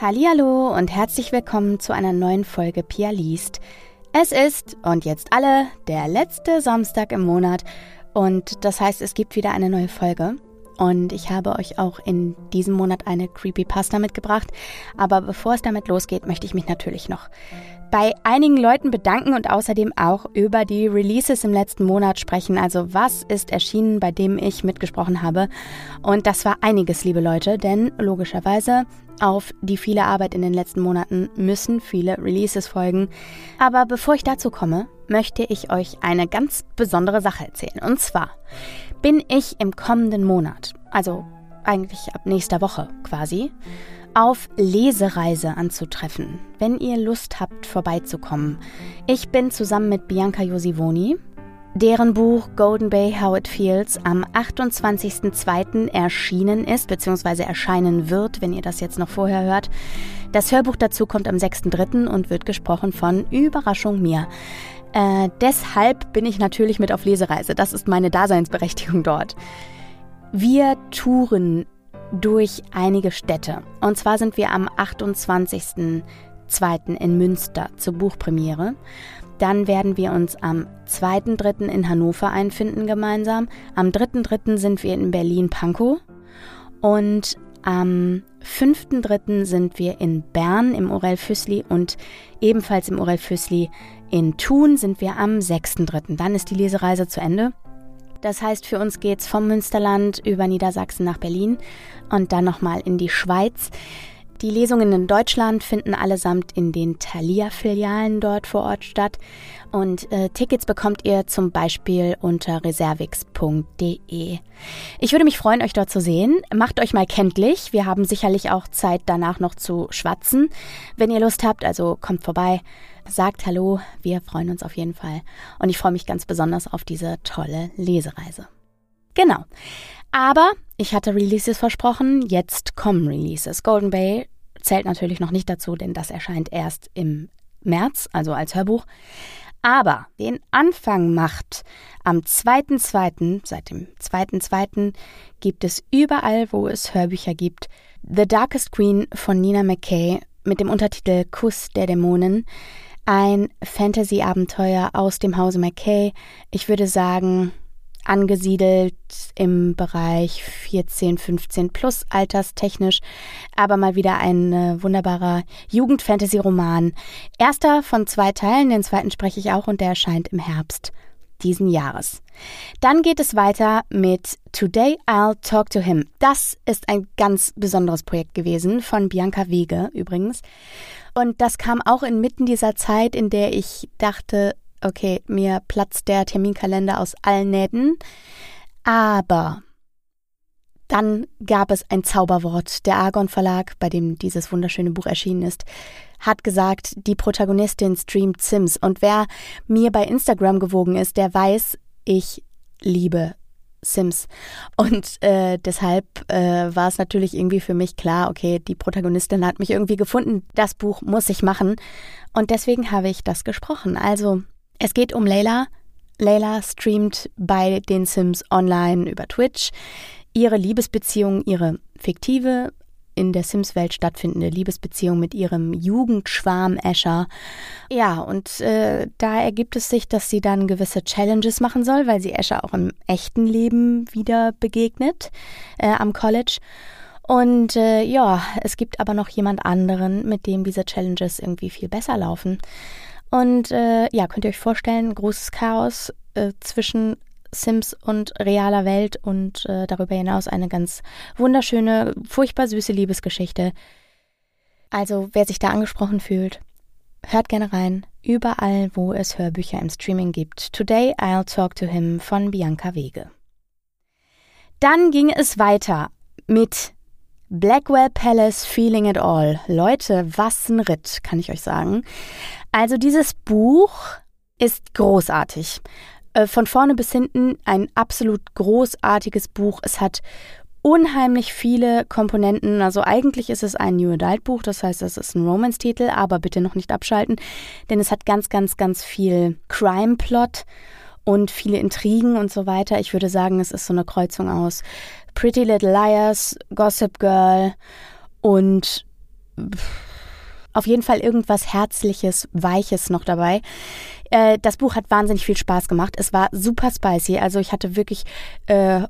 Hallihallo und herzlich willkommen zu einer neuen Folge Pia liest. Es ist, und jetzt alle, der letzte Samstag im Monat und das heißt, es gibt wieder eine neue Folge. Und ich habe euch auch in diesem Monat eine Creepypasta mitgebracht. Aber bevor es damit losgeht, möchte ich mich natürlich noch bei einigen Leuten bedanken und außerdem auch über die Releases im letzten Monat sprechen. Also was ist erschienen, bei dem ich mitgesprochen habe. Und das war einiges, liebe Leute, denn logischerweise auf die viele Arbeit in den letzten Monaten müssen viele Releases folgen. Aber bevor ich dazu komme, möchte ich euch eine ganz besondere Sache erzählen. Und zwar bin ich im kommenden Monat, also eigentlich ab nächster Woche quasi, auf Lesereise anzutreffen, wenn ihr Lust habt, vorbeizukommen. Ich bin zusammen mit Bianca Josivoni, deren Buch Golden Bay How It Feels am 28.02. erschienen ist, beziehungsweise erscheinen wird, wenn ihr das jetzt noch vorher hört. Das Hörbuch dazu kommt am 6.03. und wird gesprochen von Überraschung mir. Äh, deshalb bin ich natürlich mit auf Lesereise. Das ist meine Daseinsberechtigung dort. Wir touren durch einige Städte. Und zwar sind wir am 28.02. in Münster zur Buchpremiere. Dann werden wir uns am 2.3. in Hannover einfinden gemeinsam. Am 3.3. sind wir in Berlin-Pankow. Und am 5.3. sind wir in Bern im Orel Füssli und ebenfalls im Orel Füssli in Thun sind wir am 6.3. Dann ist die Lesereise zu Ende. Das heißt, für uns geht es vom Münsterland über Niedersachsen nach Berlin und dann nochmal in die Schweiz. Die Lesungen in Deutschland finden allesamt in den Thalia-Filialen dort vor Ort statt. Und äh, Tickets bekommt ihr zum Beispiel unter reservix.de. Ich würde mich freuen, euch dort zu sehen. Macht euch mal kenntlich. Wir haben sicherlich auch Zeit danach noch zu schwatzen. Wenn ihr Lust habt, also kommt vorbei, sagt Hallo. Wir freuen uns auf jeden Fall. Und ich freue mich ganz besonders auf diese tolle Lesereise. Genau. Aber ich hatte Releases versprochen, jetzt kommen Releases. Golden Bay zählt natürlich noch nicht dazu, denn das erscheint erst im März, also als Hörbuch. Aber den Anfang macht am 2.2., seit dem 2.2. gibt es überall, wo es Hörbücher gibt, The Darkest Queen von Nina McKay mit dem Untertitel Kuss der Dämonen. Ein Fantasy-Abenteuer aus dem Hause McKay. Ich würde sagen, angesiedelt im Bereich 14, 15 plus alterstechnisch, aber mal wieder ein äh, wunderbarer Jugend-Fantasy-Roman. Erster von zwei Teilen, den zweiten spreche ich auch und der erscheint im Herbst diesen Jahres. Dann geht es weiter mit Today I'll Talk to Him. Das ist ein ganz besonderes Projekt gewesen von Bianca Wege übrigens. Und das kam auch inmitten dieser Zeit, in der ich dachte, okay, mir platzt der Terminkalender aus allen Nähten. Aber dann gab es ein Zauberwort. Der Argon Verlag, bei dem dieses wunderschöne Buch erschienen ist, hat gesagt, die Protagonistin streamt Sims. Und wer mir bei Instagram gewogen ist, der weiß, ich liebe Sims. Und äh, deshalb äh, war es natürlich irgendwie für mich klar, okay, die Protagonistin hat mich irgendwie gefunden. Das Buch muss ich machen. Und deswegen habe ich das gesprochen. Also es geht um Layla. Layla streamt bei den Sims online über Twitch ihre Liebesbeziehung, ihre fiktive, in der Sims-Welt stattfindende Liebesbeziehung mit ihrem Jugendschwarm Asher. Ja, und äh, da ergibt es sich, dass sie dann gewisse Challenges machen soll, weil sie Asher auch im echten Leben wieder begegnet äh, am College. Und äh, ja, es gibt aber noch jemand anderen, mit dem diese Challenges irgendwie viel besser laufen. Und äh, ja, könnt ihr euch vorstellen, großes Chaos äh, zwischen Sims und realer Welt und äh, darüber hinaus eine ganz wunderschöne, furchtbar süße Liebesgeschichte. Also, wer sich da angesprochen fühlt, hört gerne rein. Überall, wo es Hörbücher im Streaming gibt. Today I'll Talk to Him von Bianca Wege. Dann ging es weiter mit Blackwell Palace Feeling It All. Leute, was ein Ritt, kann ich euch sagen. Also dieses Buch ist großartig. Äh, von vorne bis hinten ein absolut großartiges Buch. Es hat unheimlich viele Komponenten. Also eigentlich ist es ein New Adult Buch, das heißt, es ist ein Romance-Titel, aber bitte noch nicht abschalten, denn es hat ganz, ganz, ganz viel Crime-Plot und viele Intrigen und so weiter. Ich würde sagen, es ist so eine Kreuzung aus Pretty Little Liars, Gossip Girl und auf jeden Fall irgendwas Herzliches, Weiches noch dabei. Äh, das Buch hat wahnsinnig viel Spaß gemacht. Es war super spicy. Also ich hatte wirklich äh,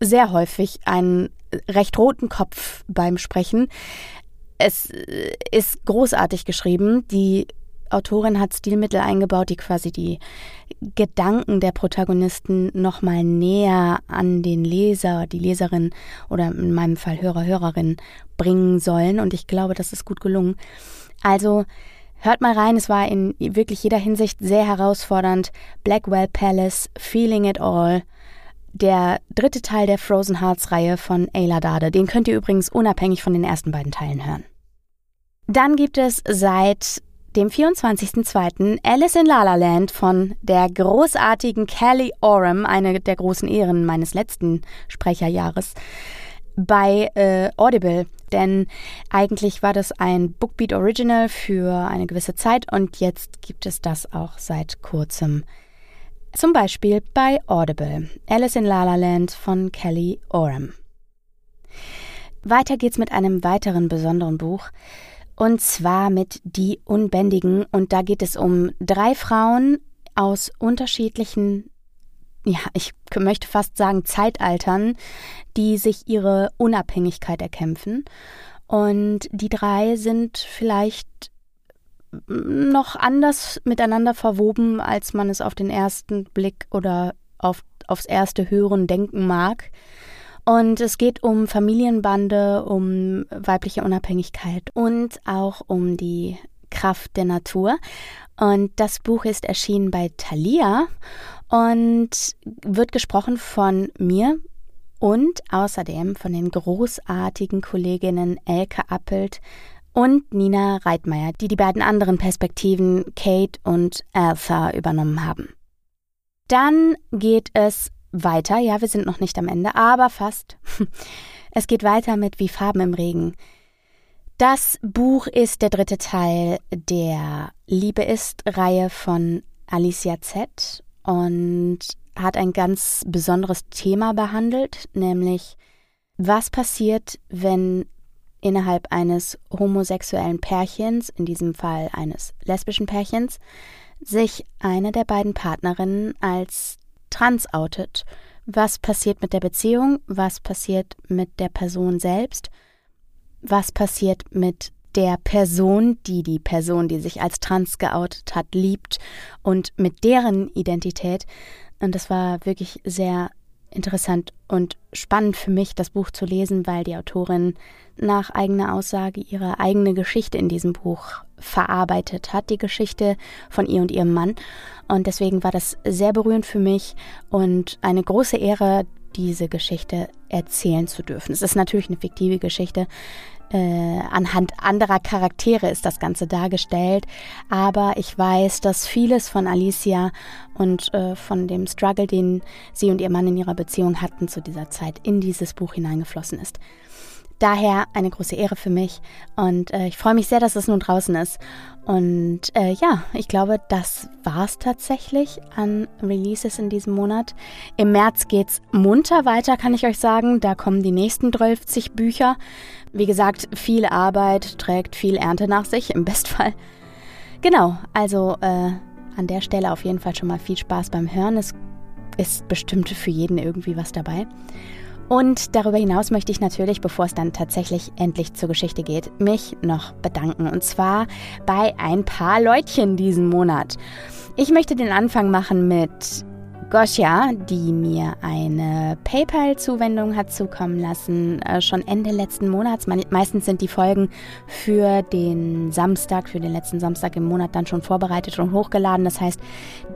sehr häufig einen recht roten Kopf beim Sprechen. Es äh, ist großartig geschrieben. Die Autorin hat Stilmittel eingebaut, die quasi die Gedanken der Protagonisten nochmal näher an den Leser, die Leserin oder in meinem Fall Hörer, Hörerin bringen sollen. Und ich glaube, das ist gut gelungen. Also hört mal rein, es war in wirklich jeder Hinsicht sehr herausfordernd. Blackwell Palace, Feeling It All. Der dritte Teil der Frozen Hearts Reihe von Ayla Dade. Den könnt ihr übrigens unabhängig von den ersten beiden Teilen hören. Dann gibt es seit dem 24.02. Alice in La La Land von der großartigen Kelly Oram, eine der großen Ehren meines letzten Sprecherjahres, bei äh, Audible. Denn eigentlich war das ein Bookbeat Original für eine gewisse Zeit und jetzt gibt es das auch seit kurzem. Zum Beispiel bei Audible. Alice in La La Land von Kelly Oram. Weiter geht's mit einem weiteren besonderen Buch. Und zwar mit Die Unbändigen. Und da geht es um drei Frauen aus unterschiedlichen, ja, ich möchte fast sagen Zeitaltern, die sich ihre Unabhängigkeit erkämpfen. Und die drei sind vielleicht noch anders miteinander verwoben, als man es auf den ersten Blick oder auf, aufs erste Hören denken mag. Und es geht um Familienbande, um weibliche Unabhängigkeit und auch um die Kraft der Natur. Und das Buch ist erschienen bei Thalia und wird gesprochen von mir und außerdem von den großartigen Kolleginnen Elke Appelt und Nina Reitmeier, die die beiden anderen Perspektiven Kate und Alpha übernommen haben. Dann geht es weiter. Ja, wir sind noch nicht am Ende, aber fast. Es geht weiter mit Wie Farben im Regen. Das Buch ist der dritte Teil der Liebe ist Reihe von Alicia Z und hat ein ganz besonderes Thema behandelt, nämlich was passiert, wenn innerhalb eines homosexuellen Pärchens, in diesem Fall eines lesbischen Pärchens, sich eine der beiden Partnerinnen als trans outet, was passiert mit der Beziehung, was passiert mit der Person selbst, was passiert mit der Person, die die Person, die sich als trans geoutet hat, liebt und mit deren Identität. Und das war wirklich sehr interessant und spannend für mich, das Buch zu lesen, weil die Autorin nach eigener Aussage ihre eigene Geschichte in diesem Buch verarbeitet hat, die Geschichte von ihr und ihrem Mann. Und deswegen war das sehr berührend für mich und eine große Ehre, diese Geschichte erzählen zu dürfen. Es ist natürlich eine fiktive Geschichte. Äh, anhand anderer Charaktere ist das Ganze dargestellt, aber ich weiß, dass vieles von Alicia und äh, von dem Struggle, den sie und ihr Mann in ihrer Beziehung hatten zu dieser Zeit, in dieses Buch hineingeflossen ist. Daher eine große Ehre für mich und äh, ich freue mich sehr, dass es nun draußen ist. Und äh, ja, ich glaube, das war's tatsächlich an Releases in diesem Monat. Im März geht's munter weiter, kann ich euch sagen. Da kommen die nächsten 12 Bücher. Wie gesagt, viel Arbeit trägt viel Ernte nach sich, im Bestfall. Genau, also äh, an der Stelle auf jeden Fall schon mal viel Spaß beim Hören. Es ist bestimmt für jeden irgendwie was dabei. Und darüber hinaus möchte ich natürlich, bevor es dann tatsächlich endlich zur Geschichte geht, mich noch bedanken. Und zwar bei ein paar Leutchen diesen Monat. Ich möchte den Anfang machen mit Gosja, die mir eine PayPal-Zuwendung hat zukommen lassen, äh, schon Ende letzten Monats. meistens sind die Folgen für den Samstag, für den letzten Samstag im Monat dann schon vorbereitet und hochgeladen. Das heißt,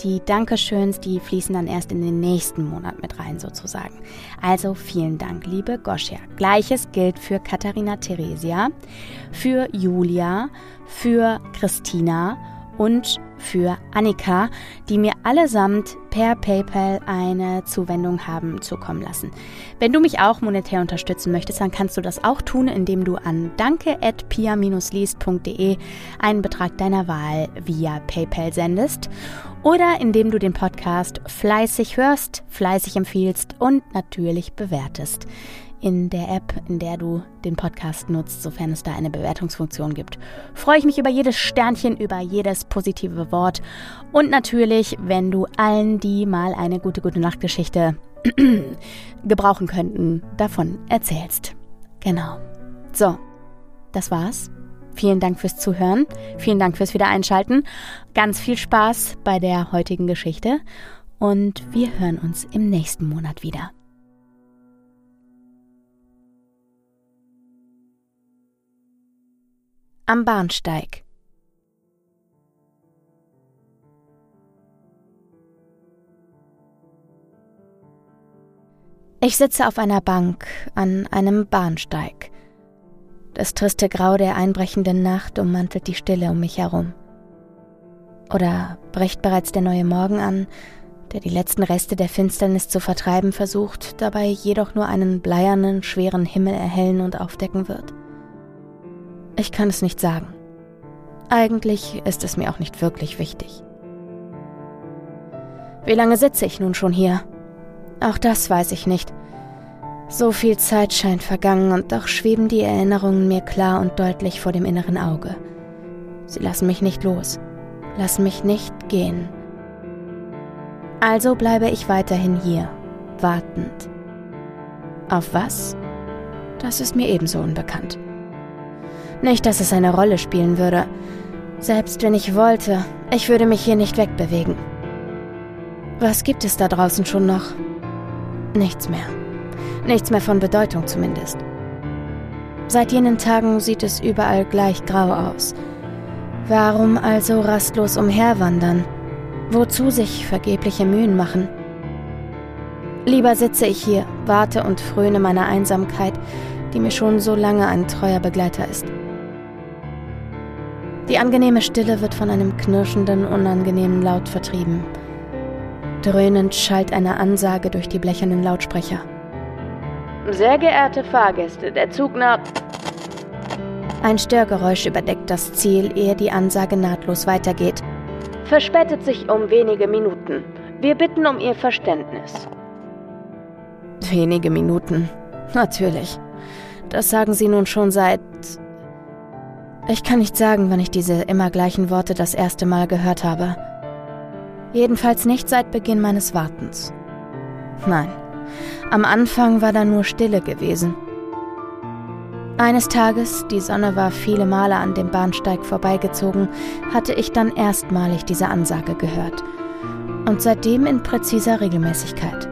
die Dankeschöns, die fließen dann erst in den nächsten Monat mit rein sozusagen. Also vielen Dank, liebe Gosja. Gleiches gilt für Katharina Theresia, für Julia, für Christina und für Annika, die mir allesamt per PayPal eine Zuwendung haben zukommen lassen. Wenn du mich auch monetär unterstützen möchtest, dann kannst du das auch tun, indem du an danke@pia-liest.de einen Betrag deiner Wahl via PayPal sendest oder indem du den Podcast fleißig hörst, fleißig empfiehlst und natürlich bewertest. In der App, in der du den Podcast nutzt, sofern es da eine Bewertungsfunktion gibt. Freue ich mich über jedes Sternchen, über jedes positive Wort und natürlich, wenn du allen, die mal eine gute, gute Nachtgeschichte gebrauchen könnten, davon erzählst. Genau. So, das war's. Vielen Dank fürs Zuhören. Vielen Dank fürs Wiedereinschalten. Ganz viel Spaß bei der heutigen Geschichte und wir hören uns im nächsten Monat wieder. Am Bahnsteig. Ich sitze auf einer Bank an einem Bahnsteig. Das triste Grau der einbrechenden Nacht ummantelt die Stille um mich herum. Oder bricht bereits der neue Morgen an, der die letzten Reste der Finsternis zu vertreiben versucht, dabei jedoch nur einen bleiernen, schweren Himmel erhellen und aufdecken wird? Ich kann es nicht sagen. Eigentlich ist es mir auch nicht wirklich wichtig. Wie lange sitze ich nun schon hier? Auch das weiß ich nicht. So viel Zeit scheint vergangen und doch schweben die Erinnerungen mir klar und deutlich vor dem inneren Auge. Sie lassen mich nicht los, lassen mich nicht gehen. Also bleibe ich weiterhin hier, wartend. Auf was? Das ist mir ebenso unbekannt. Nicht, dass es eine Rolle spielen würde. Selbst wenn ich wollte, ich würde mich hier nicht wegbewegen. Was gibt es da draußen schon noch? Nichts mehr. Nichts mehr von Bedeutung zumindest. Seit jenen Tagen sieht es überall gleich grau aus. Warum also rastlos umherwandern? Wozu sich vergebliche Mühen machen? Lieber sitze ich hier, warte und fröne meiner Einsamkeit, die mir schon so lange ein treuer Begleiter ist. Die angenehme Stille wird von einem knirschenden, unangenehmen Laut vertrieben. Dröhnend schallt eine Ansage durch die blechernen Lautsprecher. Sehr geehrte Fahrgäste, der Zug nach... Ein Störgeräusch überdeckt das Ziel, ehe die Ansage nahtlos weitergeht. Verspätet sich um wenige Minuten. Wir bitten um Ihr Verständnis. Wenige Minuten. Natürlich. Das sagen Sie nun schon seit... Ich kann nicht sagen, wann ich diese immer gleichen Worte das erste Mal gehört habe. Jedenfalls nicht seit Beginn meines Wartens. Nein, am Anfang war da nur Stille gewesen. Eines Tages, die Sonne war viele Male an dem Bahnsteig vorbeigezogen, hatte ich dann erstmalig diese Ansage gehört. Und seitdem in präziser Regelmäßigkeit.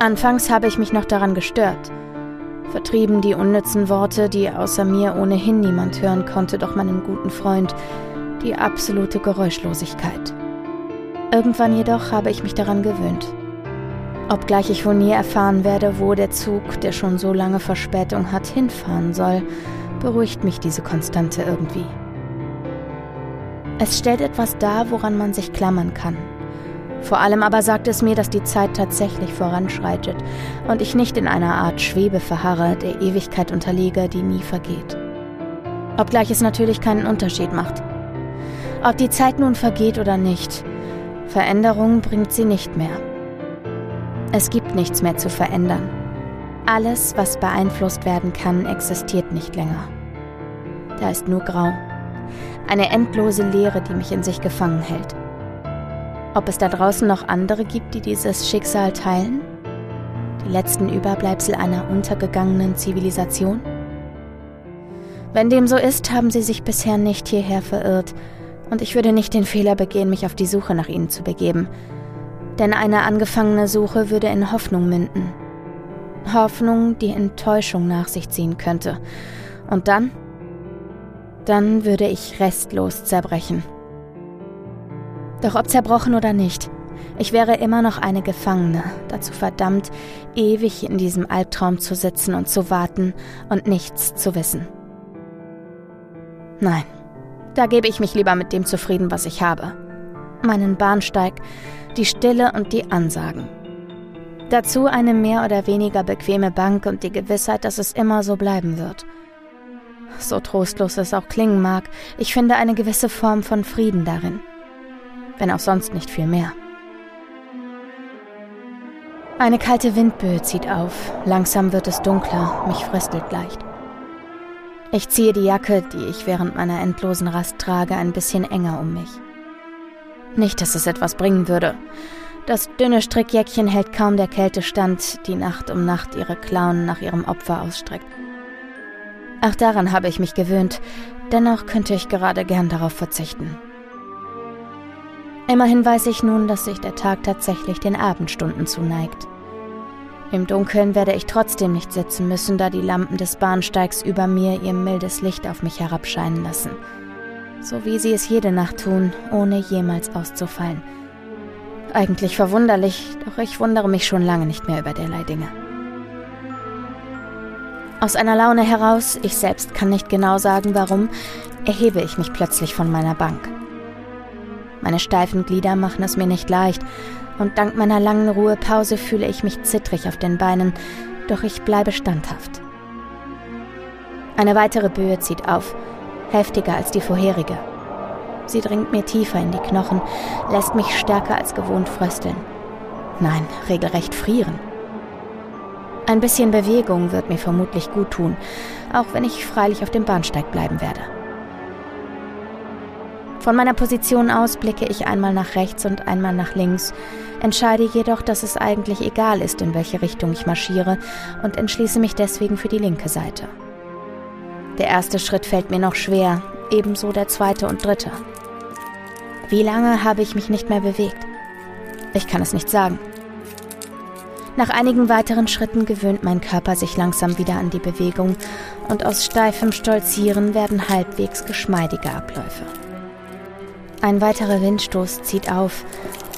Anfangs habe ich mich noch daran gestört. Vertrieben die unnützen Worte, die außer mir ohnehin niemand hören konnte, doch meinen guten Freund, die absolute Geräuschlosigkeit. Irgendwann jedoch habe ich mich daran gewöhnt. Obgleich ich wohl nie erfahren werde, wo der Zug, der schon so lange Verspätung hat, hinfahren soll, beruhigt mich diese Konstante irgendwie. Es stellt etwas dar, woran man sich klammern kann. Vor allem aber sagt es mir, dass die Zeit tatsächlich voranschreitet und ich nicht in einer Art Schwebe verharre, der Ewigkeit unterliege, die nie vergeht. Obgleich es natürlich keinen Unterschied macht. Ob die Zeit nun vergeht oder nicht, Veränderung bringt sie nicht mehr. Es gibt nichts mehr zu verändern. Alles, was beeinflusst werden kann, existiert nicht länger. Da ist nur Grau. Eine endlose Leere, die mich in sich gefangen hält. Ob es da draußen noch andere gibt, die dieses Schicksal teilen? Die letzten Überbleibsel einer untergegangenen Zivilisation? Wenn dem so ist, haben sie sich bisher nicht hierher verirrt, und ich würde nicht den Fehler begehen, mich auf die Suche nach ihnen zu begeben, denn eine angefangene Suche würde in Hoffnung münden. Hoffnung, die Enttäuschung nach sich ziehen könnte. Und dann? Dann würde ich restlos zerbrechen. Doch ob zerbrochen oder nicht, ich wäre immer noch eine Gefangene, dazu verdammt, ewig in diesem Albtraum zu sitzen und zu warten und nichts zu wissen. Nein, da gebe ich mich lieber mit dem zufrieden, was ich habe. Meinen Bahnsteig, die Stille und die Ansagen. Dazu eine mehr oder weniger bequeme Bank und die Gewissheit, dass es immer so bleiben wird. So trostlos es auch klingen mag, ich finde eine gewisse Form von Frieden darin. Wenn auch sonst nicht viel mehr. Eine kalte Windböe zieht auf. Langsam wird es dunkler, mich fröstelt leicht. Ich ziehe die Jacke, die ich während meiner endlosen Rast trage, ein bisschen enger um mich. Nicht, dass es etwas bringen würde. Das dünne Strickjäckchen hält kaum der Kälte stand, die Nacht um Nacht ihre Klauen nach ihrem Opfer ausstreckt. Auch daran habe ich mich gewöhnt, dennoch könnte ich gerade gern darauf verzichten. Immerhin weiß ich nun, dass sich der Tag tatsächlich den Abendstunden zuneigt. Im Dunkeln werde ich trotzdem nicht sitzen müssen, da die Lampen des Bahnsteigs über mir ihr mildes Licht auf mich herabscheinen lassen. So wie sie es jede Nacht tun, ohne jemals auszufallen. Eigentlich verwunderlich, doch ich wundere mich schon lange nicht mehr über derlei Dinge. Aus einer Laune heraus, ich selbst kann nicht genau sagen warum, erhebe ich mich plötzlich von meiner Bank. Meine steifen Glieder machen es mir nicht leicht, und dank meiner langen Ruhepause fühle ich mich zittrig auf den Beinen, doch ich bleibe standhaft. Eine weitere Böe zieht auf, heftiger als die vorherige. Sie dringt mir tiefer in die Knochen, lässt mich stärker als gewohnt frösteln. Nein, regelrecht frieren. Ein bisschen Bewegung wird mir vermutlich gut tun, auch wenn ich freilich auf dem Bahnsteig bleiben werde. Von meiner Position aus blicke ich einmal nach rechts und einmal nach links, entscheide jedoch, dass es eigentlich egal ist, in welche Richtung ich marschiere und entschließe mich deswegen für die linke Seite. Der erste Schritt fällt mir noch schwer, ebenso der zweite und dritte. Wie lange habe ich mich nicht mehr bewegt? Ich kann es nicht sagen. Nach einigen weiteren Schritten gewöhnt mein Körper sich langsam wieder an die Bewegung und aus steifem Stolzieren werden halbwegs geschmeidige Abläufe. Ein weiterer Windstoß zieht auf.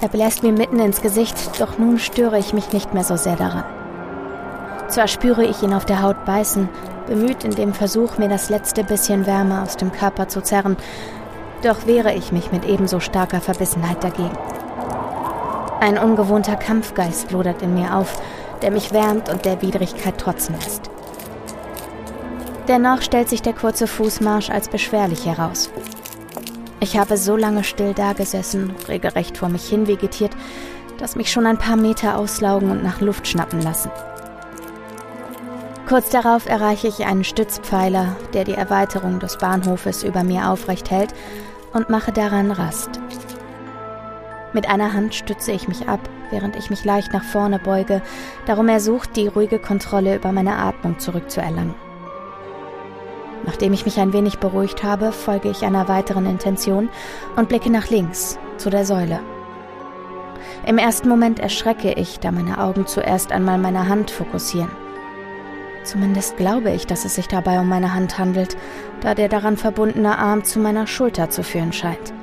Er bläst mir mitten ins Gesicht, doch nun störe ich mich nicht mehr so sehr daran. Zwar spüre ich ihn auf der Haut beißen, bemüht in dem Versuch, mir das letzte bisschen Wärme aus dem Körper zu zerren, doch wehre ich mich mit ebenso starker Verbissenheit dagegen. Ein ungewohnter Kampfgeist lodert in mir auf, der mich wärmt und der Widrigkeit trotzen lässt. Dennoch stellt sich der kurze Fußmarsch als beschwerlich heraus. Ich habe so lange still dagesessen, regelrecht vor mich hin vegetiert, dass mich schon ein paar Meter auslaugen und nach Luft schnappen lassen. Kurz darauf erreiche ich einen Stützpfeiler, der die Erweiterung des Bahnhofes über mir aufrecht hält, und mache daran Rast. Mit einer Hand stütze ich mich ab, während ich mich leicht nach vorne beuge, darum ersucht, die ruhige Kontrolle über meine Atmung zurückzuerlangen. Nachdem ich mich ein wenig beruhigt habe, folge ich einer weiteren Intention und blicke nach links, zu der Säule. Im ersten Moment erschrecke ich, da meine Augen zuerst einmal meine Hand fokussieren. Zumindest glaube ich, dass es sich dabei um meine Hand handelt, da der daran verbundene Arm zu meiner Schulter zu führen scheint.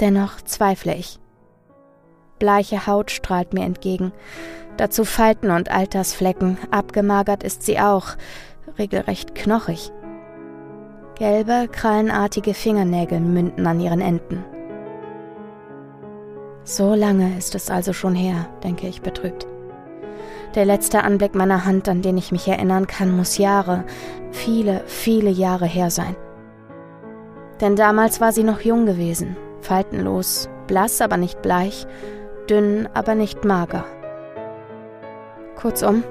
Dennoch zweifle ich. Bleiche Haut strahlt mir entgegen, dazu Falten und Altersflecken, abgemagert ist sie auch, regelrecht knochig. Gelbe, krallenartige Fingernägel münden an ihren Enden. So lange ist es also schon her, denke ich betrübt. Der letzte Anblick meiner Hand, an den ich mich erinnern kann, muss Jahre, viele, viele Jahre her sein. Denn damals war sie noch jung gewesen, faltenlos, blass, aber nicht bleich, dünn, aber nicht mager. Kurzum,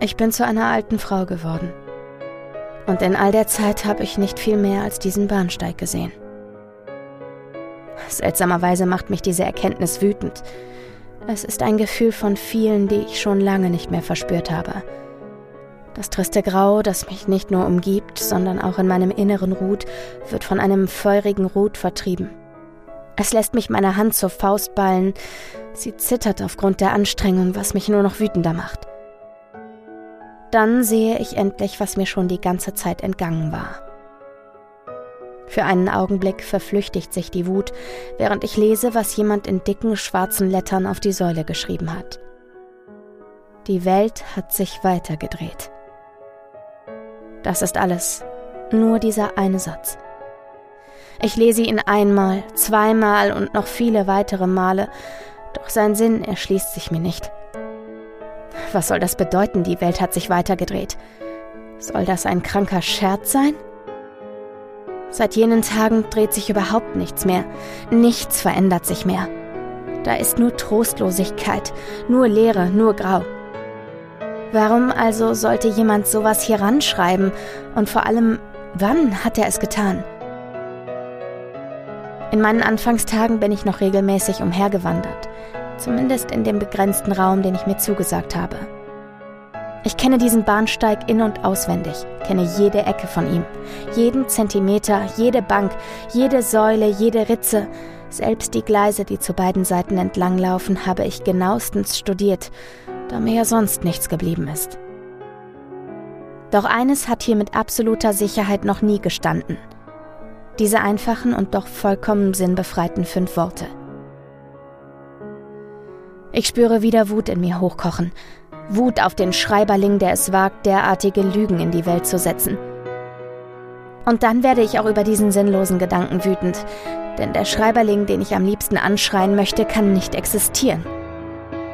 ich bin zu einer alten Frau geworden. Und in all der Zeit habe ich nicht viel mehr als diesen Bahnsteig gesehen. Seltsamerweise macht mich diese Erkenntnis wütend. Es ist ein Gefühl von vielen, die ich schon lange nicht mehr verspürt habe. Das triste Grau, das mich nicht nur umgibt, sondern auch in meinem Inneren ruht, wird von einem feurigen Rot vertrieben. Es lässt mich meine Hand zur Faust ballen. Sie zittert aufgrund der Anstrengung, was mich nur noch wütender macht. Dann sehe ich endlich, was mir schon die ganze Zeit entgangen war. Für einen Augenblick verflüchtigt sich die Wut, während ich lese, was jemand in dicken schwarzen Lettern auf die Säule geschrieben hat. Die Welt hat sich weitergedreht. Das ist alles, nur dieser eine Satz. Ich lese ihn einmal, zweimal und noch viele weitere Male, doch sein Sinn erschließt sich mir nicht. Was soll das bedeuten, die Welt hat sich weitergedreht? Soll das ein kranker Scherz sein? Seit jenen Tagen dreht sich überhaupt nichts mehr. Nichts verändert sich mehr. Da ist nur Trostlosigkeit, nur Leere, nur Grau. Warum also sollte jemand sowas hier ranschreiben? Und vor allem, wann hat er es getan? In meinen Anfangstagen bin ich noch regelmäßig umhergewandert, zumindest in dem begrenzten Raum, den ich mir zugesagt habe. Ich kenne diesen Bahnsteig in und auswendig, kenne jede Ecke von ihm, jeden Zentimeter, jede Bank, jede Säule, jede Ritze, selbst die Gleise, die zu beiden Seiten entlanglaufen, habe ich genauestens studiert, da mir ja sonst nichts geblieben ist. Doch eines hat hier mit absoluter Sicherheit noch nie gestanden. Diese einfachen und doch vollkommen sinnbefreiten fünf Worte. Ich spüre wieder Wut in mir hochkochen. Wut auf den Schreiberling, der es wagt, derartige Lügen in die Welt zu setzen. Und dann werde ich auch über diesen sinnlosen Gedanken wütend, denn der Schreiberling, den ich am liebsten anschreien möchte, kann nicht existieren.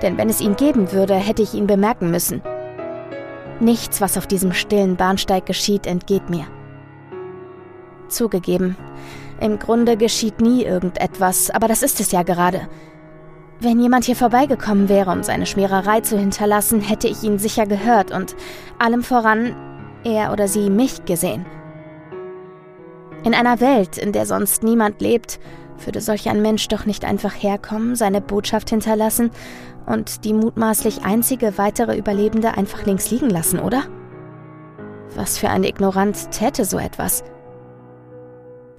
Denn wenn es ihn geben würde, hätte ich ihn bemerken müssen. Nichts, was auf diesem stillen Bahnsteig geschieht, entgeht mir. Zugegeben, im Grunde geschieht nie irgendetwas, aber das ist es ja gerade. Wenn jemand hier vorbeigekommen wäre, um seine Schmiererei zu hinterlassen, hätte ich ihn sicher gehört und allem voran er oder sie mich gesehen. In einer Welt, in der sonst niemand lebt, würde solch ein Mensch doch nicht einfach herkommen, seine Botschaft hinterlassen und die mutmaßlich einzige weitere Überlebende einfach links liegen lassen, oder? Was für ein Ignorant täte so etwas?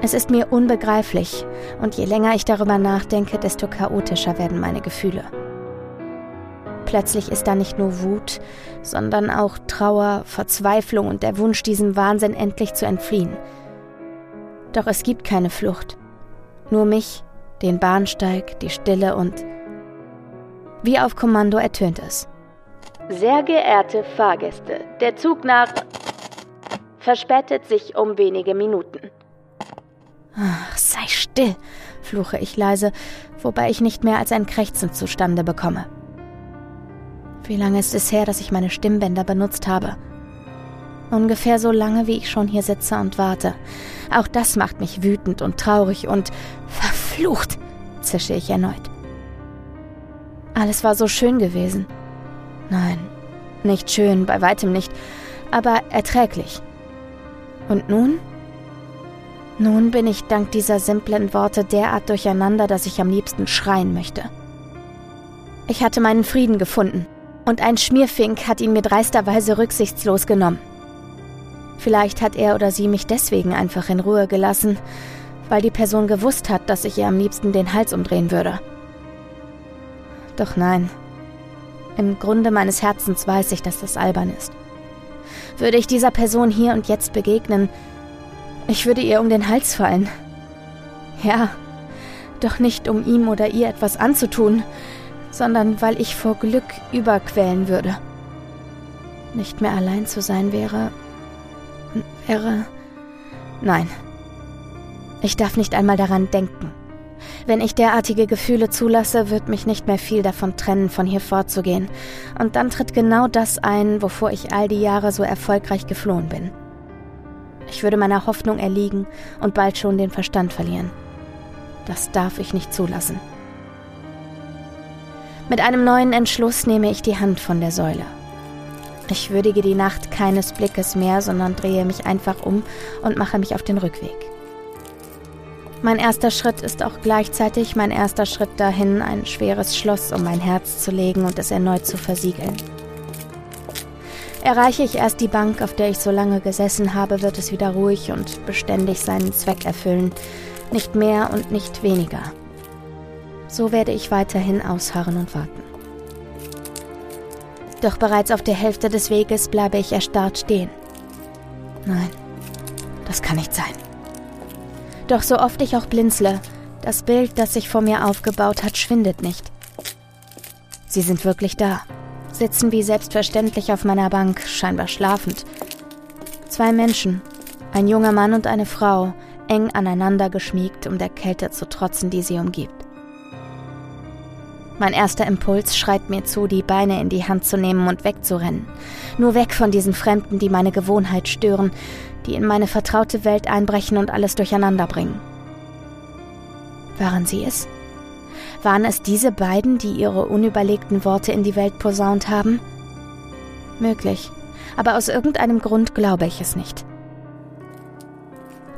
Es ist mir unbegreiflich, und je länger ich darüber nachdenke, desto chaotischer werden meine Gefühle. Plötzlich ist da nicht nur Wut, sondern auch Trauer, Verzweiflung und der Wunsch, diesem Wahnsinn endlich zu entfliehen. Doch es gibt keine Flucht. Nur mich, den Bahnsteig, die Stille und... Wie auf Kommando ertönt es. Sehr geehrte Fahrgäste, der Zug nach... verspätet sich um wenige Minuten. Ach, sei still, fluche ich leise, wobei ich nicht mehr als ein Krächzen zustande bekomme. Wie lange ist es her, dass ich meine Stimmbänder benutzt habe? Ungefähr so lange, wie ich schon hier sitze und warte. Auch das macht mich wütend und traurig und verflucht, zische ich erneut. Alles war so schön gewesen. Nein, nicht schön, bei weitem nicht, aber erträglich. Und nun? Nun bin ich dank dieser simplen Worte derart durcheinander, dass ich am liebsten schreien möchte. Ich hatte meinen Frieden gefunden, und ein Schmierfink hat ihn mir dreisterweise rücksichtslos genommen. Vielleicht hat er oder sie mich deswegen einfach in Ruhe gelassen, weil die Person gewusst hat, dass ich ihr am liebsten den Hals umdrehen würde. Doch nein. Im Grunde meines Herzens weiß ich, dass das albern ist. Würde ich dieser Person hier und jetzt begegnen, ich würde ihr um den Hals fallen. Ja, doch nicht um ihm oder ihr etwas anzutun, sondern weil ich vor Glück überquellen würde. Nicht mehr allein zu sein wäre wäre. Nein. Ich darf nicht einmal daran denken. Wenn ich derartige Gefühle zulasse, wird mich nicht mehr viel davon trennen, von hier fortzugehen. Und dann tritt genau das ein, wovor ich all die Jahre so erfolgreich geflohen bin. Ich würde meiner Hoffnung erliegen und bald schon den Verstand verlieren. Das darf ich nicht zulassen. Mit einem neuen Entschluss nehme ich die Hand von der Säule. Ich würdige die Nacht keines Blickes mehr, sondern drehe mich einfach um und mache mich auf den Rückweg. Mein erster Schritt ist auch gleichzeitig mein erster Schritt dahin, ein schweres Schloss um mein Herz zu legen und es erneut zu versiegeln. Erreiche ich erst die Bank, auf der ich so lange gesessen habe, wird es wieder ruhig und beständig seinen Zweck erfüllen, nicht mehr und nicht weniger. So werde ich weiterhin ausharren und warten. Doch bereits auf der Hälfte des Weges bleibe ich erstarrt stehen. Nein, das kann nicht sein. Doch so oft ich auch blinzle, das Bild, das sich vor mir aufgebaut hat, schwindet nicht. Sie sind wirklich da, sitzen wie selbstverständlich auf meiner Bank, scheinbar schlafend. Zwei Menschen, ein junger Mann und eine Frau, eng aneinander geschmiegt, um der Kälte zu trotzen, die sie umgibt. Mein erster Impuls schreit mir zu, die Beine in die Hand zu nehmen und wegzurennen. Nur weg von diesen Fremden, die meine Gewohnheit stören, die in meine vertraute Welt einbrechen und alles durcheinander bringen. Waren sie es? Waren es diese beiden, die ihre unüberlegten Worte in die Welt posaunt haben? Möglich, aber aus irgendeinem Grund glaube ich es nicht.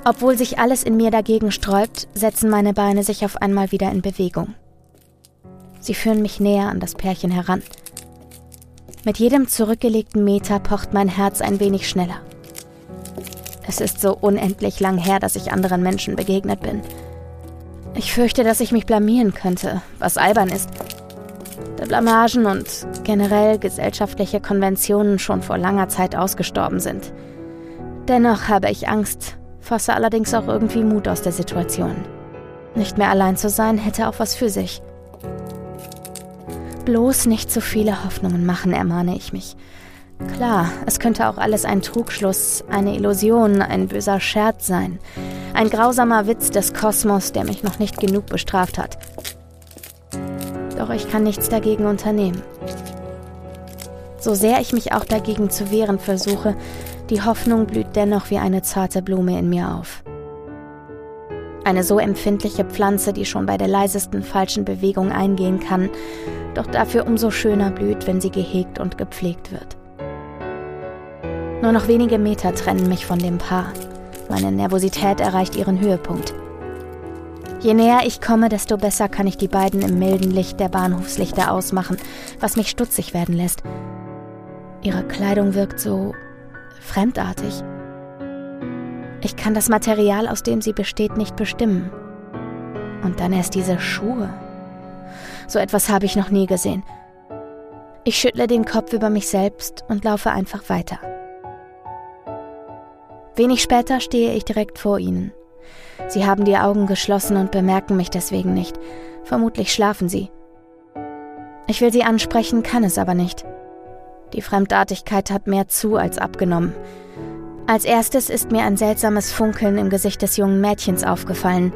Obwohl sich alles in mir dagegen sträubt, setzen meine Beine sich auf einmal wieder in Bewegung. Sie führen mich näher an das Pärchen heran. Mit jedem zurückgelegten Meter pocht mein Herz ein wenig schneller. Es ist so unendlich lang her, dass ich anderen Menschen begegnet bin. Ich fürchte, dass ich mich blamieren könnte, was albern ist. Da Blamagen und generell gesellschaftliche Konventionen schon vor langer Zeit ausgestorben sind. Dennoch habe ich Angst, fasse allerdings auch irgendwie Mut aus der Situation. Nicht mehr allein zu sein, hätte auch was für sich. Bloß nicht zu viele Hoffnungen machen, ermahne ich mich. Klar, es könnte auch alles ein Trugschluss, eine Illusion, ein böser Scherz sein. Ein grausamer Witz des Kosmos, der mich noch nicht genug bestraft hat. Doch ich kann nichts dagegen unternehmen. So sehr ich mich auch dagegen zu wehren versuche, die Hoffnung blüht dennoch wie eine zarte Blume in mir auf. Eine so empfindliche Pflanze, die schon bei der leisesten falschen Bewegung eingehen kann, doch dafür umso schöner blüht, wenn sie gehegt und gepflegt wird. Nur noch wenige Meter trennen mich von dem Paar. Meine Nervosität erreicht ihren Höhepunkt. Je näher ich komme, desto besser kann ich die beiden im milden Licht der Bahnhofslichter ausmachen, was mich stutzig werden lässt. Ihre Kleidung wirkt so fremdartig. Ich kann das Material, aus dem sie besteht, nicht bestimmen. Und dann erst diese Schuhe. So etwas habe ich noch nie gesehen. Ich schüttle den Kopf über mich selbst und laufe einfach weiter. Wenig später stehe ich direkt vor ihnen. Sie haben die Augen geschlossen und bemerken mich deswegen nicht. Vermutlich schlafen sie. Ich will sie ansprechen, kann es aber nicht. Die Fremdartigkeit hat mehr zu als abgenommen. Als erstes ist mir ein seltsames Funkeln im Gesicht des jungen Mädchens aufgefallen.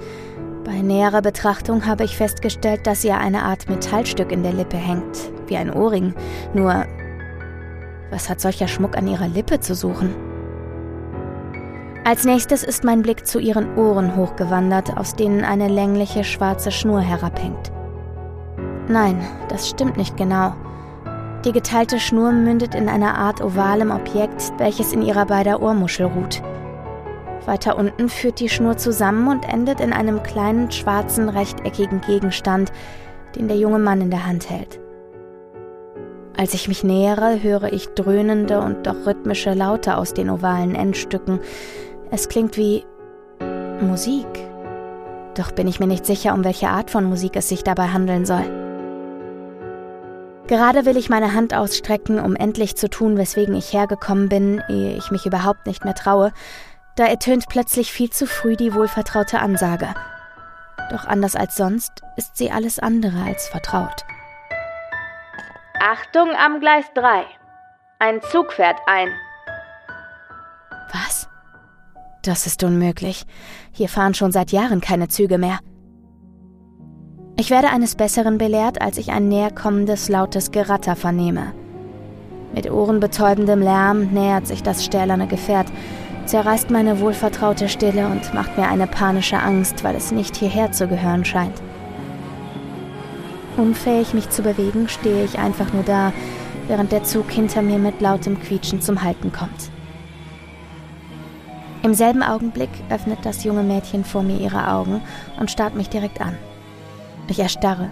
Bei näherer Betrachtung habe ich festgestellt, dass ihr eine Art Metallstück in der Lippe hängt, wie ein Ohrring. Nur, was hat solcher Schmuck an ihrer Lippe zu suchen? Als nächstes ist mein Blick zu ihren Ohren hochgewandert, aus denen eine längliche schwarze Schnur herabhängt. Nein, das stimmt nicht genau. Die geteilte Schnur mündet in einer Art ovalem Objekt, welches in ihrer beider Ohrmuschel ruht. Weiter unten führt die Schnur zusammen und endet in einem kleinen schwarzen rechteckigen Gegenstand, den der junge Mann in der Hand hält. Als ich mich nähere, höre ich dröhnende und doch rhythmische Laute aus den ovalen Endstücken, es klingt wie Musik. Doch bin ich mir nicht sicher, um welche Art von Musik es sich dabei handeln soll. Gerade will ich meine Hand ausstrecken, um endlich zu tun, weswegen ich hergekommen bin, ehe ich mich überhaupt nicht mehr traue, da ertönt plötzlich viel zu früh die wohlvertraute Ansage. Doch anders als sonst ist sie alles andere als vertraut. Achtung am Gleis 3. Ein Zug fährt ein. Was? Das ist unmöglich. Hier fahren schon seit Jahren keine Züge mehr. Ich werde eines Besseren belehrt, als ich ein näherkommendes lautes Geratter vernehme. Mit ohrenbetäubendem Lärm nähert sich das stählerne Gefährt, zerreißt meine wohlvertraute Stille und macht mir eine panische Angst, weil es nicht hierher zu gehören scheint. Unfähig, mich zu bewegen, stehe ich einfach nur da, während der Zug hinter mir mit lautem Quietschen zum Halten kommt. Im selben Augenblick öffnet das junge Mädchen vor mir ihre Augen und starrt mich direkt an. Ich erstarre.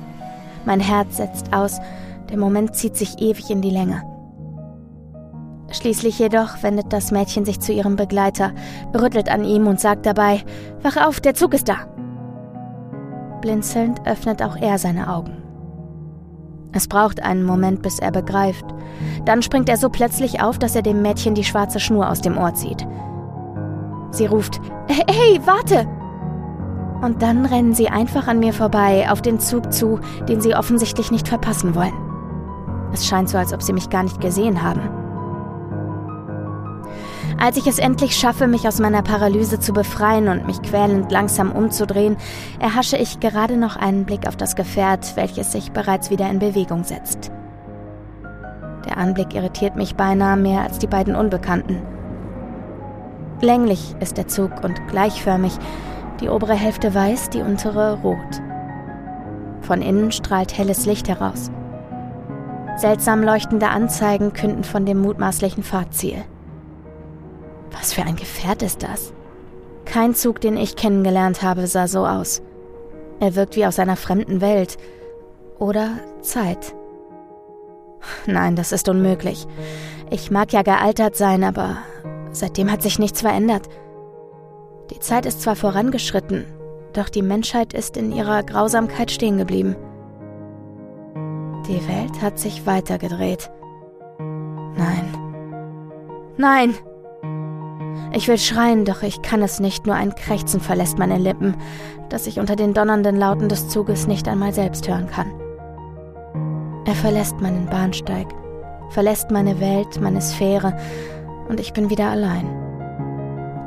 Mein Herz setzt aus, der Moment zieht sich ewig in die Länge. Schließlich jedoch wendet das Mädchen sich zu ihrem Begleiter, rüttelt an ihm und sagt dabei, Wach auf, der Zug ist da. Blinzelnd öffnet auch er seine Augen. Es braucht einen Moment, bis er begreift. Dann springt er so plötzlich auf, dass er dem Mädchen die schwarze Schnur aus dem Ohr zieht. Sie ruft, Hey, warte! Und dann rennen sie einfach an mir vorbei, auf den Zug zu, den sie offensichtlich nicht verpassen wollen. Es scheint so, als ob sie mich gar nicht gesehen haben. Als ich es endlich schaffe, mich aus meiner Paralyse zu befreien und mich quälend langsam umzudrehen, erhasche ich gerade noch einen Blick auf das Gefährt, welches sich bereits wieder in Bewegung setzt. Der Anblick irritiert mich beinahe mehr als die beiden Unbekannten. Länglich ist der Zug und gleichförmig, die obere Hälfte weiß, die untere rot. Von innen strahlt helles Licht heraus. Seltsam leuchtende Anzeigen künden von dem mutmaßlichen Fahrziel. Was für ein Gefährt ist das? Kein Zug, den ich kennengelernt habe, sah so aus. Er wirkt wie aus einer fremden Welt. Oder Zeit. Nein, das ist unmöglich. Ich mag ja gealtert sein, aber seitdem hat sich nichts verändert. Die Zeit ist zwar vorangeschritten, doch die Menschheit ist in ihrer Grausamkeit stehen geblieben. Die Welt hat sich weitergedreht. Nein. Nein! Ich will schreien, doch ich kann es nicht, nur ein Krächzen verlässt meine Lippen, das ich unter den donnernden Lauten des Zuges nicht einmal selbst hören kann. Er verlässt meinen Bahnsteig, verlässt meine Welt, meine Sphäre, und ich bin wieder allein.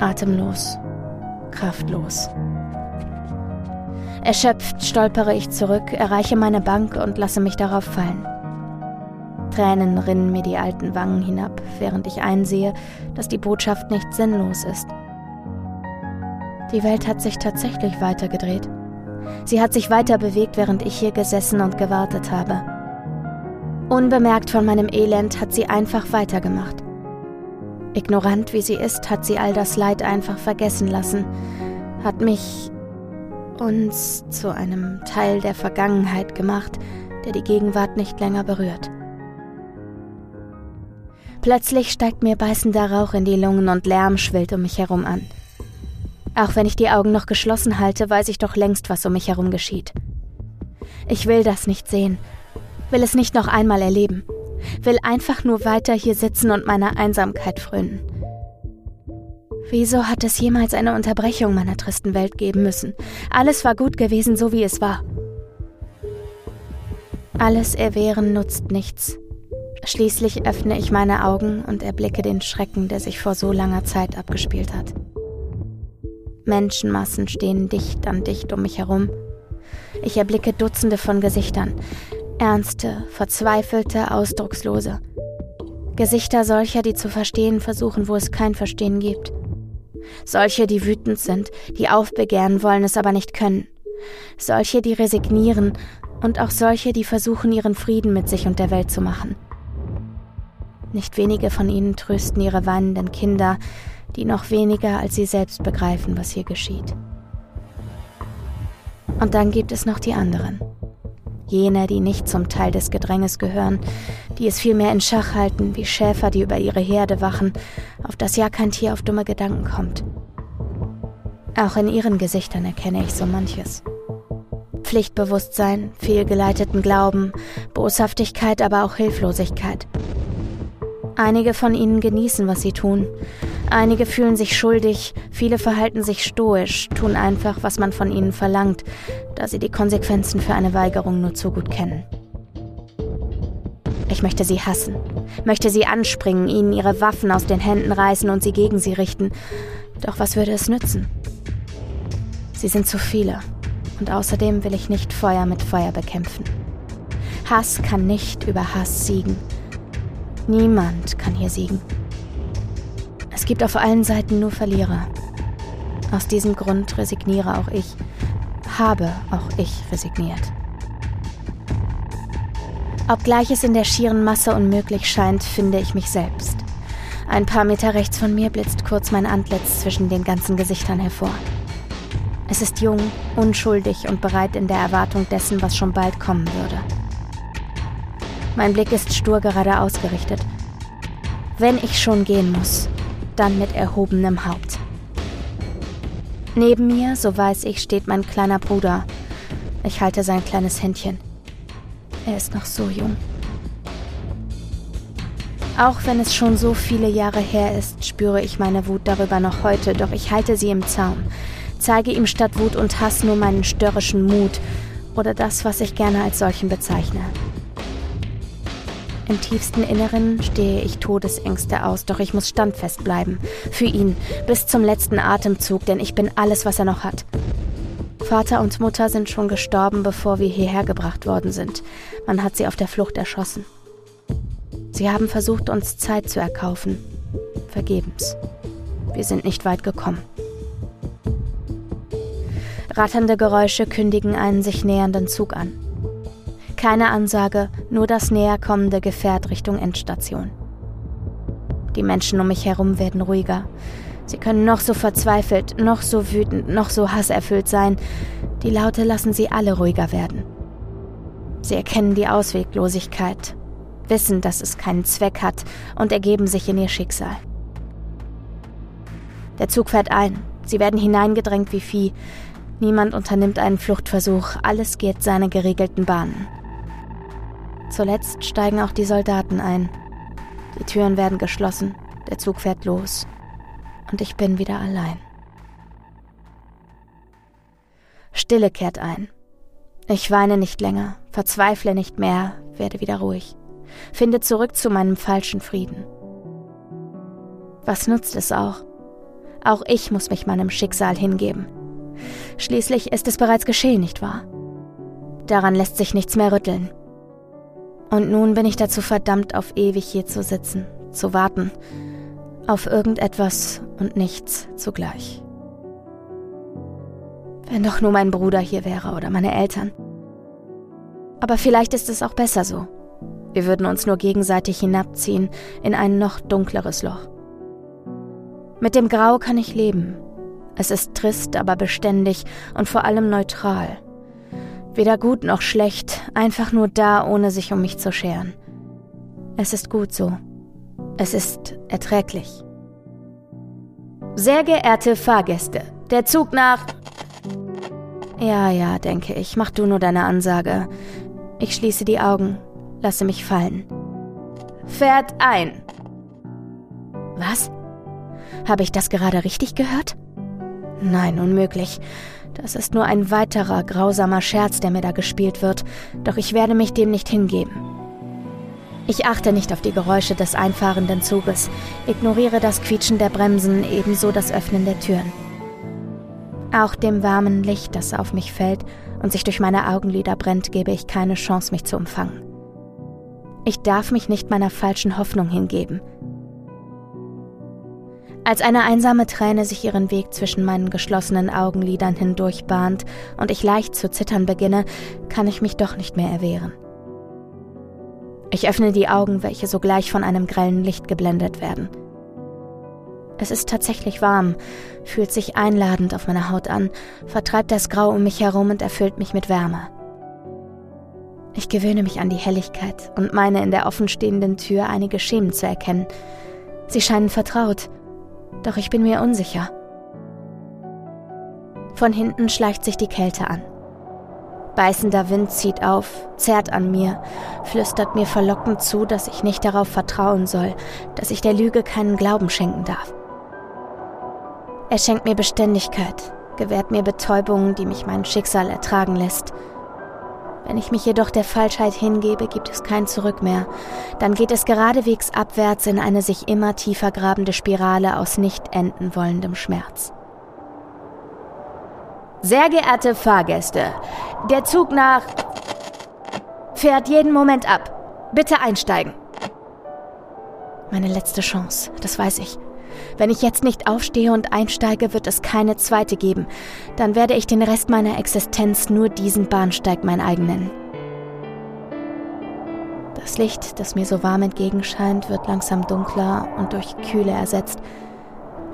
Atemlos, kraftlos. Erschöpft stolpere ich zurück, erreiche meine Bank und lasse mich darauf fallen. Tränen rinnen mir die alten Wangen hinab, während ich einsehe, dass die Botschaft nicht sinnlos ist. Die Welt hat sich tatsächlich weitergedreht. Sie hat sich weiter bewegt, während ich hier gesessen und gewartet habe. Unbemerkt von meinem Elend hat sie einfach weitergemacht. Ignorant wie sie ist, hat sie all das Leid einfach vergessen lassen, hat mich uns zu einem Teil der Vergangenheit gemacht, der die Gegenwart nicht länger berührt. Plötzlich steigt mir beißender Rauch in die Lungen und Lärm schwillt um mich herum an. Auch wenn ich die Augen noch geschlossen halte, weiß ich doch längst, was um mich herum geschieht. Ich will das nicht sehen, will es nicht noch einmal erleben, will einfach nur weiter hier sitzen und meiner Einsamkeit frönen. Wieso hat es jemals eine Unterbrechung meiner tristen Welt geben müssen? Alles war gut gewesen, so wie es war. Alles erwehren nutzt nichts. Schließlich öffne ich meine Augen und erblicke den Schrecken, der sich vor so langer Zeit abgespielt hat. Menschenmassen stehen dicht an dicht um mich herum. Ich erblicke Dutzende von Gesichtern, ernste, verzweifelte, ausdruckslose. Gesichter solcher, die zu verstehen versuchen, wo es kein Verstehen gibt. Solche, die wütend sind, die aufbegehren wollen, es aber nicht können. Solche, die resignieren und auch solche, die versuchen, ihren Frieden mit sich und der Welt zu machen. Nicht wenige von ihnen trösten ihre weinenden Kinder, die noch weniger als sie selbst begreifen, was hier geschieht. Und dann gibt es noch die anderen jene, die nicht zum Teil des Gedränges gehören, die es vielmehr in Schach halten, wie Schäfer, die über ihre Herde wachen, auf das ja kein Tier auf dumme Gedanken kommt. Auch in ihren Gesichtern erkenne ich so manches. Pflichtbewusstsein, fehlgeleiteten Glauben, Boshaftigkeit, aber auch Hilflosigkeit. Einige von ihnen genießen, was sie tun, Einige fühlen sich schuldig, viele verhalten sich stoisch, tun einfach, was man von ihnen verlangt, da sie die Konsequenzen für eine Weigerung nur zu gut kennen. Ich möchte sie hassen, möchte sie anspringen, ihnen ihre Waffen aus den Händen reißen und sie gegen sie richten. Doch was würde es nützen? Sie sind zu viele. Und außerdem will ich nicht Feuer mit Feuer bekämpfen. Hass kann nicht über Hass siegen. Niemand kann hier siegen. Es gibt auf allen Seiten nur Verlierer. Aus diesem Grund resigniere auch ich, habe auch ich resigniert. Obgleich es in der schieren Masse unmöglich scheint, finde ich mich selbst. Ein paar Meter rechts von mir blitzt kurz mein Antlitz zwischen den ganzen Gesichtern hervor. Es ist jung, unschuldig und bereit in der Erwartung dessen, was schon bald kommen würde. Mein Blick ist stur gerade ausgerichtet. Wenn ich schon gehen muss, dann mit erhobenem Haupt. Neben mir, so weiß ich, steht mein kleiner Bruder. Ich halte sein kleines Händchen. Er ist noch so jung. Auch wenn es schon so viele Jahre her ist, spüre ich meine Wut darüber noch heute, doch ich halte sie im Zaum, zeige ihm statt Wut und Hass nur meinen störrischen Mut oder das, was ich gerne als solchen bezeichne. Im tiefsten Inneren stehe ich Todesängste aus, doch ich muss standfest bleiben. Für ihn, bis zum letzten Atemzug, denn ich bin alles, was er noch hat. Vater und Mutter sind schon gestorben, bevor wir hierher gebracht worden sind. Man hat sie auf der Flucht erschossen. Sie haben versucht, uns Zeit zu erkaufen. Vergebens. Wir sind nicht weit gekommen. Ratternde Geräusche kündigen einen sich nähernden Zug an. Keine Ansage, nur das näher kommende Gefährt Richtung Endstation. Die Menschen um mich herum werden ruhiger. Sie können noch so verzweifelt, noch so wütend, noch so hasserfüllt sein. Die Laute lassen sie alle ruhiger werden. Sie erkennen die Ausweglosigkeit, wissen, dass es keinen Zweck hat und ergeben sich in ihr Schicksal. Der Zug fährt ein. Sie werden hineingedrängt wie Vieh. Niemand unternimmt einen Fluchtversuch. Alles geht seine geregelten Bahnen. Zuletzt steigen auch die Soldaten ein. Die Türen werden geschlossen. Der Zug fährt los und ich bin wieder allein. Stille kehrt ein. Ich weine nicht länger, verzweifle nicht mehr, werde wieder ruhig, finde zurück zu meinem falschen Frieden. Was nutzt es auch? Auch ich muss mich meinem Schicksal hingeben. Schließlich ist es bereits geschehen, nicht wahr? Daran lässt sich nichts mehr rütteln. Und nun bin ich dazu verdammt, auf ewig hier zu sitzen, zu warten, auf irgendetwas und nichts zugleich. Wenn doch nur mein Bruder hier wäre oder meine Eltern. Aber vielleicht ist es auch besser so. Wir würden uns nur gegenseitig hinabziehen in ein noch dunkleres Loch. Mit dem Grau kann ich leben. Es ist trist, aber beständig und vor allem neutral. Weder gut noch schlecht, einfach nur da, ohne sich um mich zu scheren. Es ist gut so. Es ist erträglich. Sehr geehrte Fahrgäste, der Zug nach... Ja, ja, denke ich, mach du nur deine Ansage. Ich schließe die Augen, lasse mich fallen. Fährt ein. Was? Habe ich das gerade richtig gehört? Nein, unmöglich. Das ist nur ein weiterer grausamer Scherz, der mir da gespielt wird, doch ich werde mich dem nicht hingeben. Ich achte nicht auf die Geräusche des einfahrenden Zuges, ignoriere das Quietschen der Bremsen, ebenso das Öffnen der Türen. Auch dem warmen Licht, das auf mich fällt und sich durch meine Augenlider brennt, gebe ich keine Chance, mich zu umfangen. Ich darf mich nicht meiner falschen Hoffnung hingeben. Als eine einsame Träne sich ihren Weg zwischen meinen geschlossenen Augenlidern hindurch bahnt und ich leicht zu zittern beginne, kann ich mich doch nicht mehr erwehren. Ich öffne die Augen, welche sogleich von einem grellen Licht geblendet werden. Es ist tatsächlich warm, fühlt sich einladend auf meiner Haut an, vertreibt das Grau um mich herum und erfüllt mich mit Wärme. Ich gewöhne mich an die Helligkeit und meine in der offenstehenden Tür einige Schemen zu erkennen. Sie scheinen vertraut, doch ich bin mir unsicher. Von hinten schleicht sich die Kälte an. Beißender Wind zieht auf, zerrt an mir, flüstert mir verlockend zu, dass ich nicht darauf vertrauen soll, dass ich der Lüge keinen Glauben schenken darf. Er schenkt mir Beständigkeit, gewährt mir Betäubungen, die mich mein Schicksal ertragen lässt. Wenn ich mich jedoch der Falschheit hingebe, gibt es kein Zurück mehr. Dann geht es geradewegs abwärts in eine sich immer tiefer grabende Spirale aus nicht enden wollendem Schmerz. Sehr geehrte Fahrgäste, der Zug nach fährt jeden Moment ab. Bitte einsteigen. Meine letzte Chance, das weiß ich. Wenn ich jetzt nicht aufstehe und einsteige, wird es keine zweite geben. Dann werde ich den Rest meiner Existenz nur diesen Bahnsteig mein eigen nennen. Das Licht, das mir so warm entgegenscheint, wird langsam dunkler und durch Kühle ersetzt,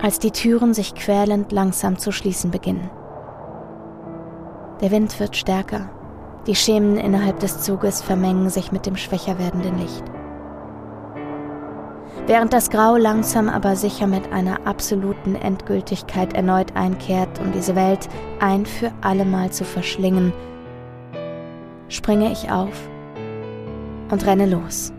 als die Türen sich quälend langsam zu schließen beginnen. Der Wind wird stärker. Die Schemen innerhalb des Zuges vermengen sich mit dem schwächer werdenden Licht. Während das Grau langsam aber sicher mit einer absoluten Endgültigkeit erneut einkehrt, um diese Welt ein für allemal zu verschlingen, springe ich auf und renne los.